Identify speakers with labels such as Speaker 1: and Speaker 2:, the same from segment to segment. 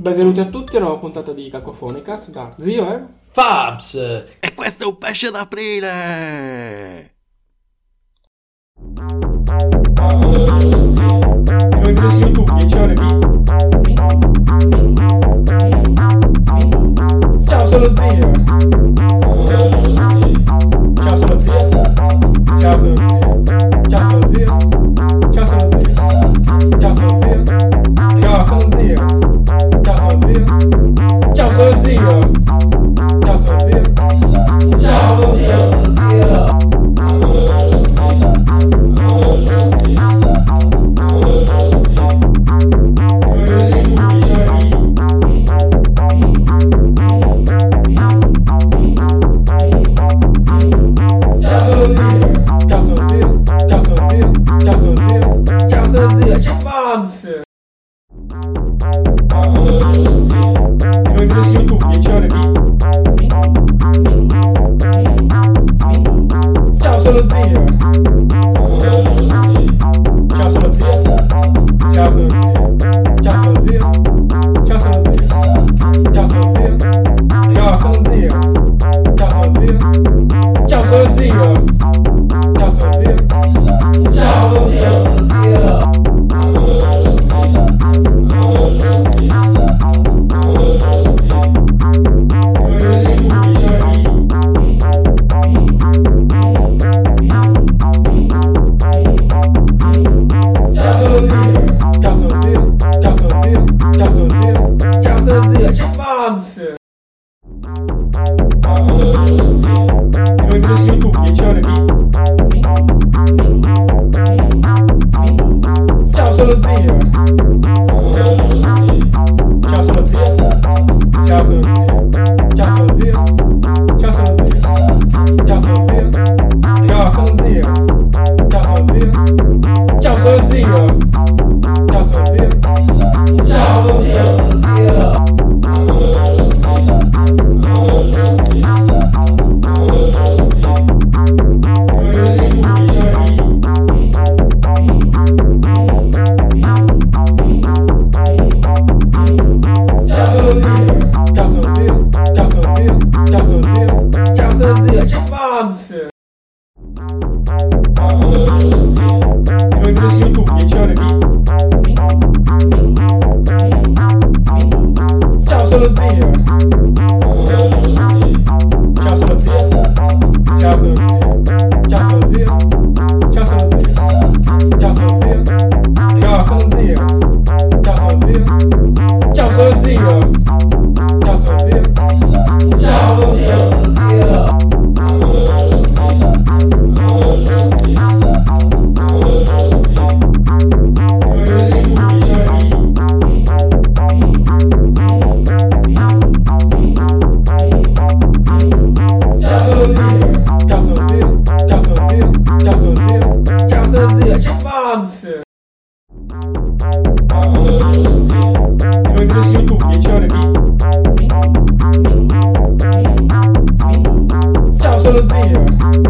Speaker 1: Benvenuti a tutti a una nuova puntata di Cacofonecast da zio, eh?
Speaker 2: Fabs!
Speaker 3: E questo è un pesce d'aprile!
Speaker 1: Come se YouTube 10 ore di... Ciao, sono zio! Ciao, sono zio! Ciao, sono zio! Ciao, sono zio! Ciao, sono zio! Ciao, sono zio! Ciao, sono zio! sorteio, tchau sorteio, tchau tchau. solo zio Tchau, Sandinho! questo su YouTube 10. Ciao, sono zio!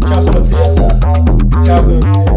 Speaker 1: Tchau, Francisco. Tchau, Francisco.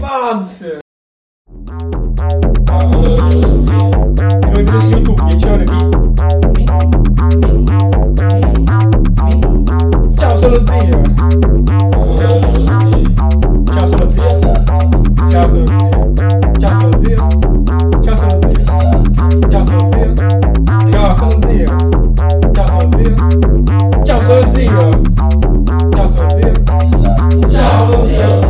Speaker 1: Фабсы! Давай здесь YouTube, не Tchau, sono! Ciao, zio! Ciao, zio! Ciao, zio! Ciao, zio! Ciao, zio! Ciao, zio! Ciao, zio! Ciao, zio! Ciao, zio! Ciao, zio!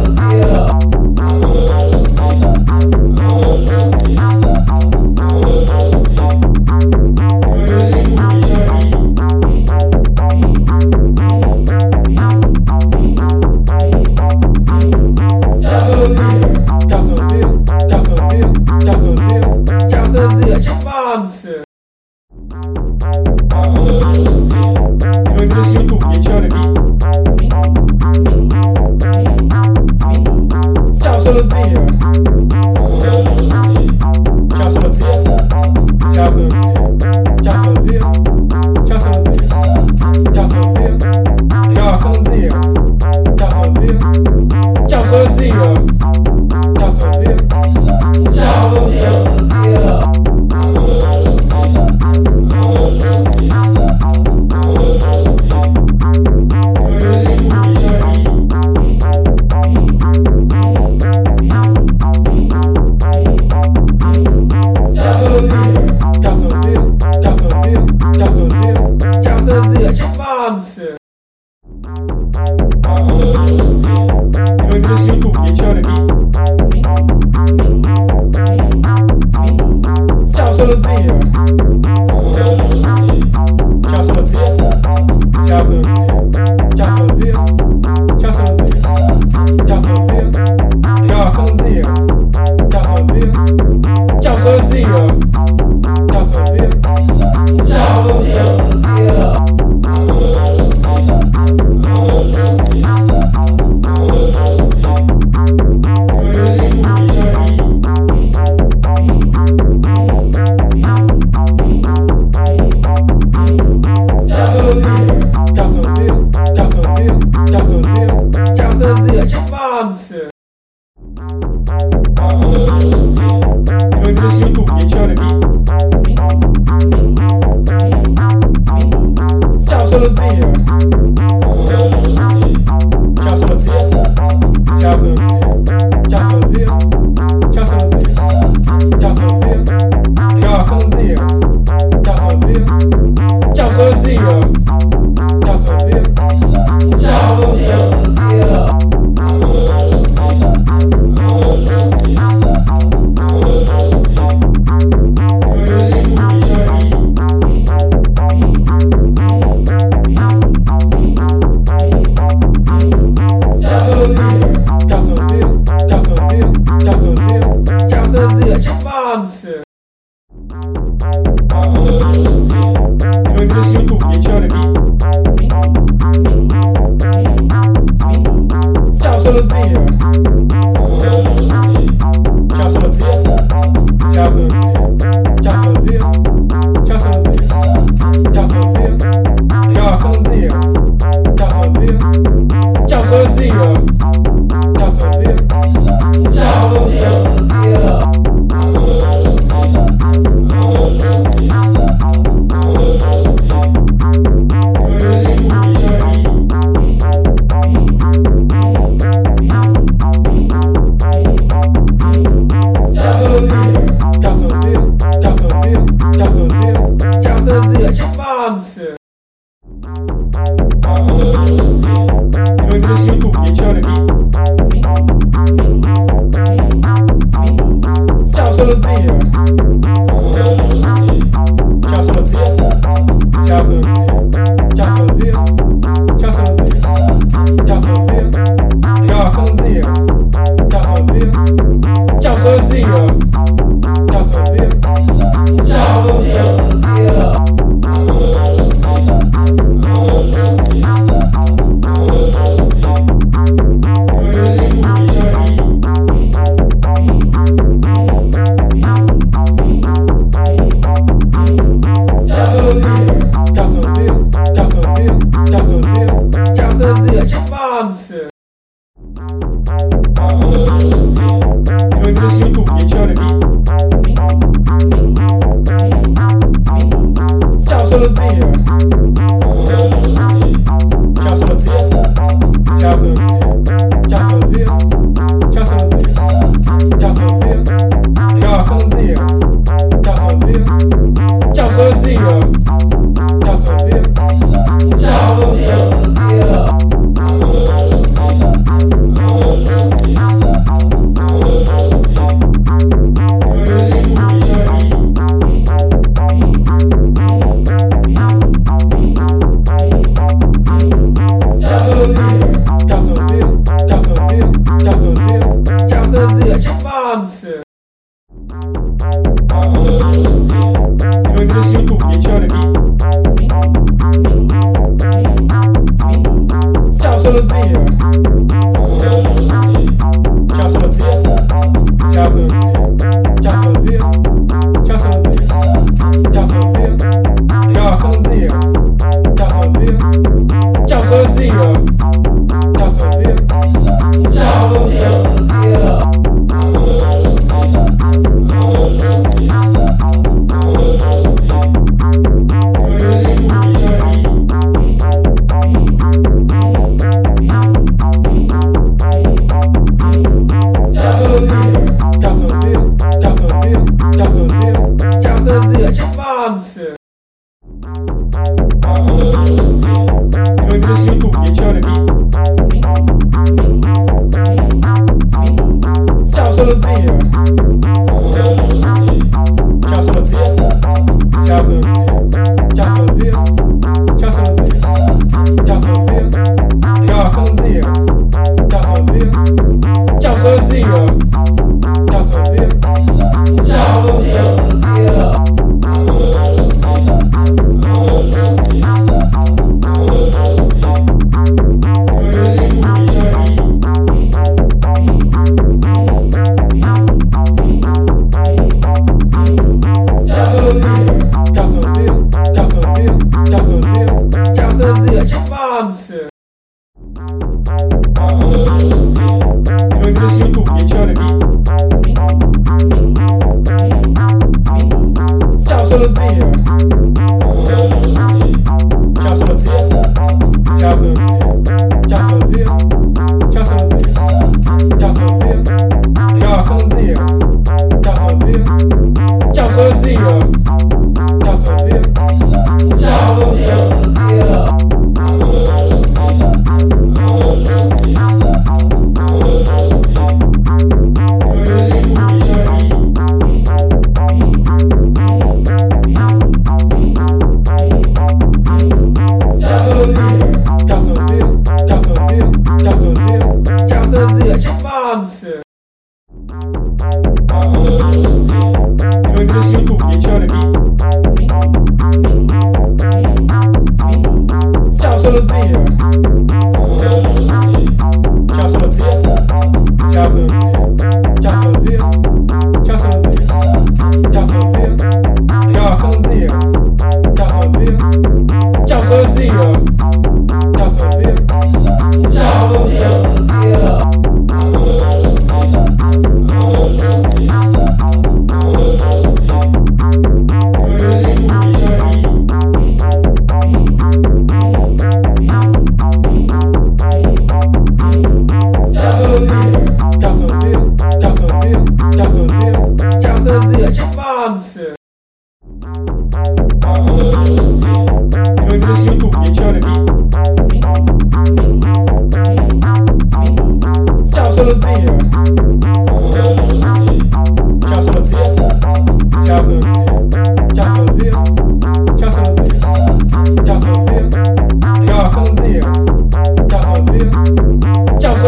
Speaker 1: melody.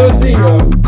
Speaker 1: tó tìyàn.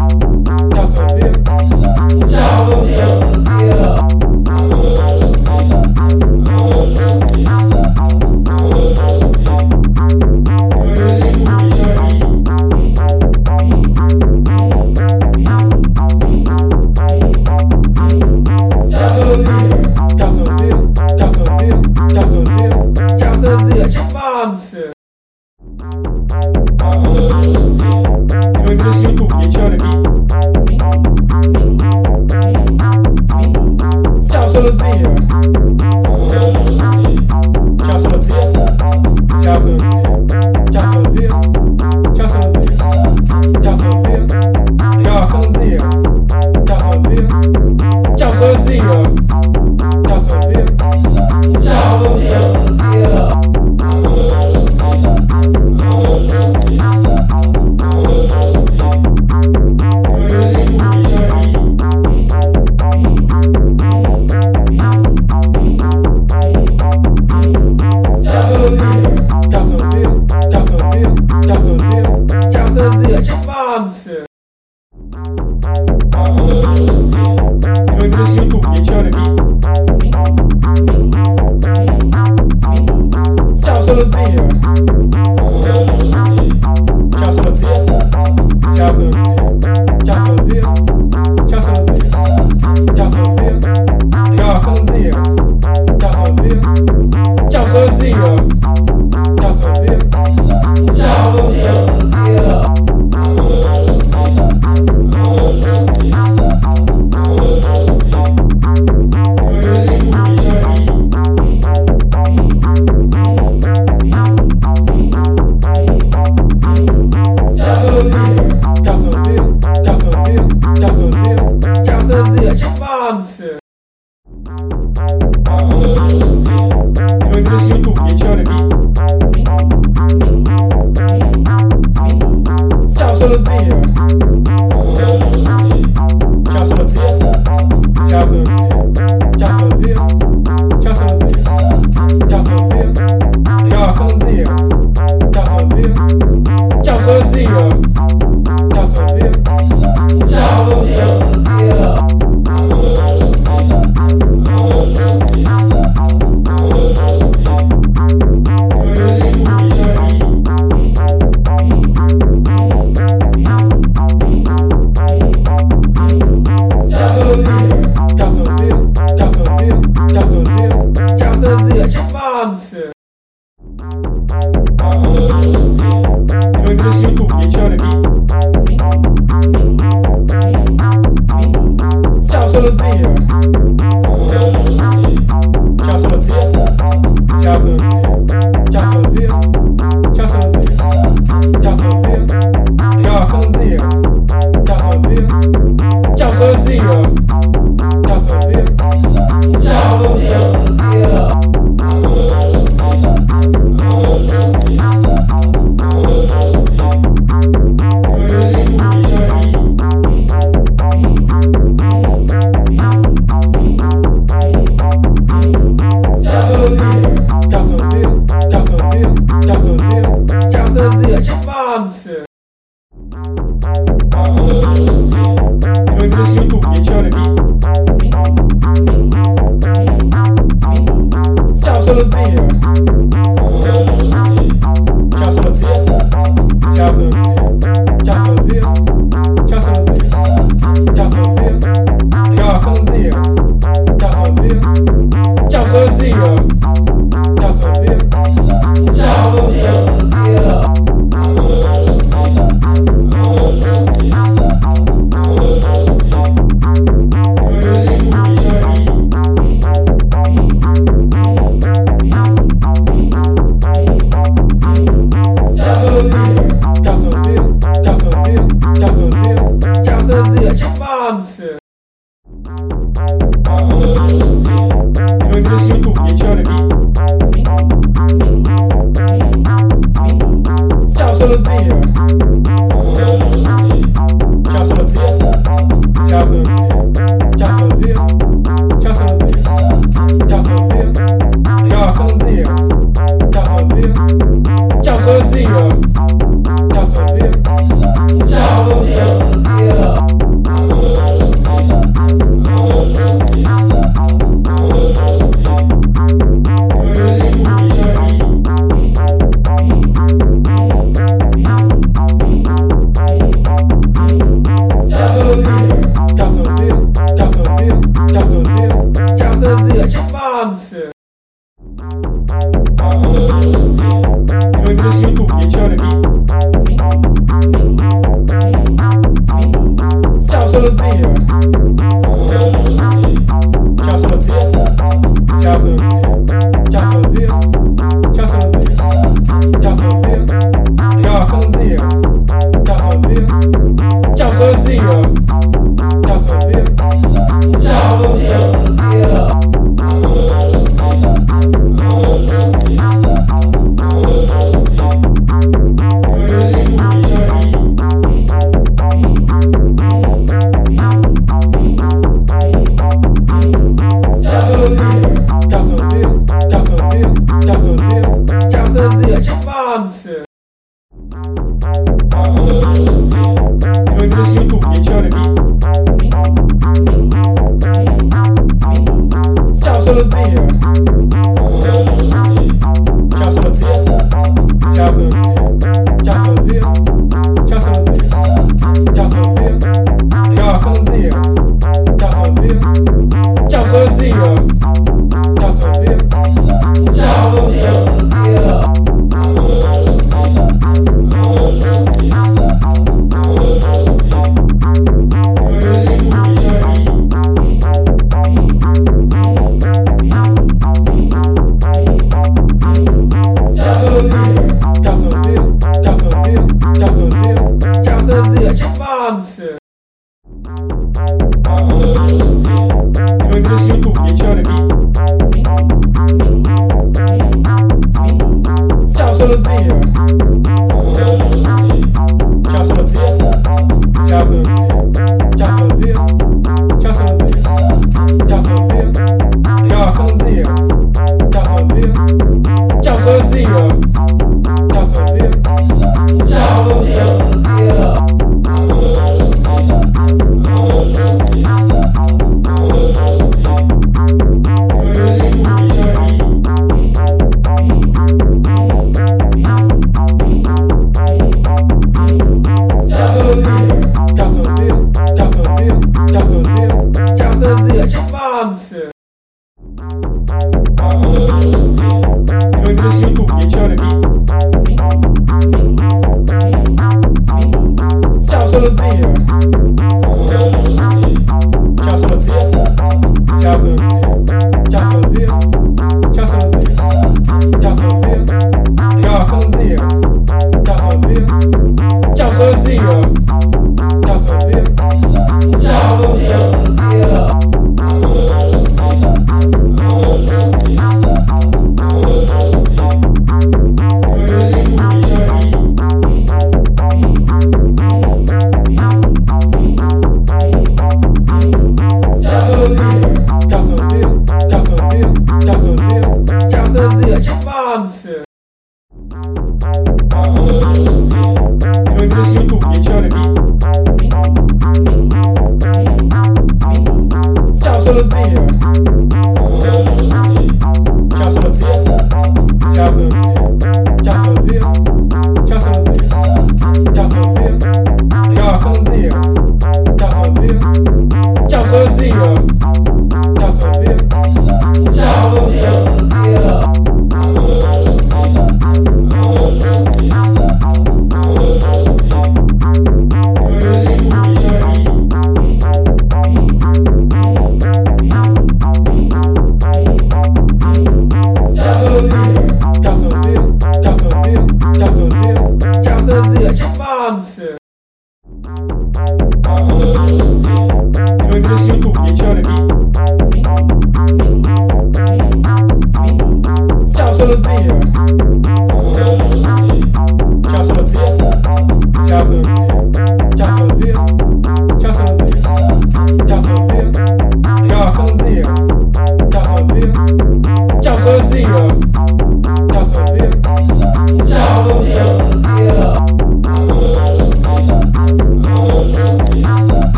Speaker 1: Eu te falo,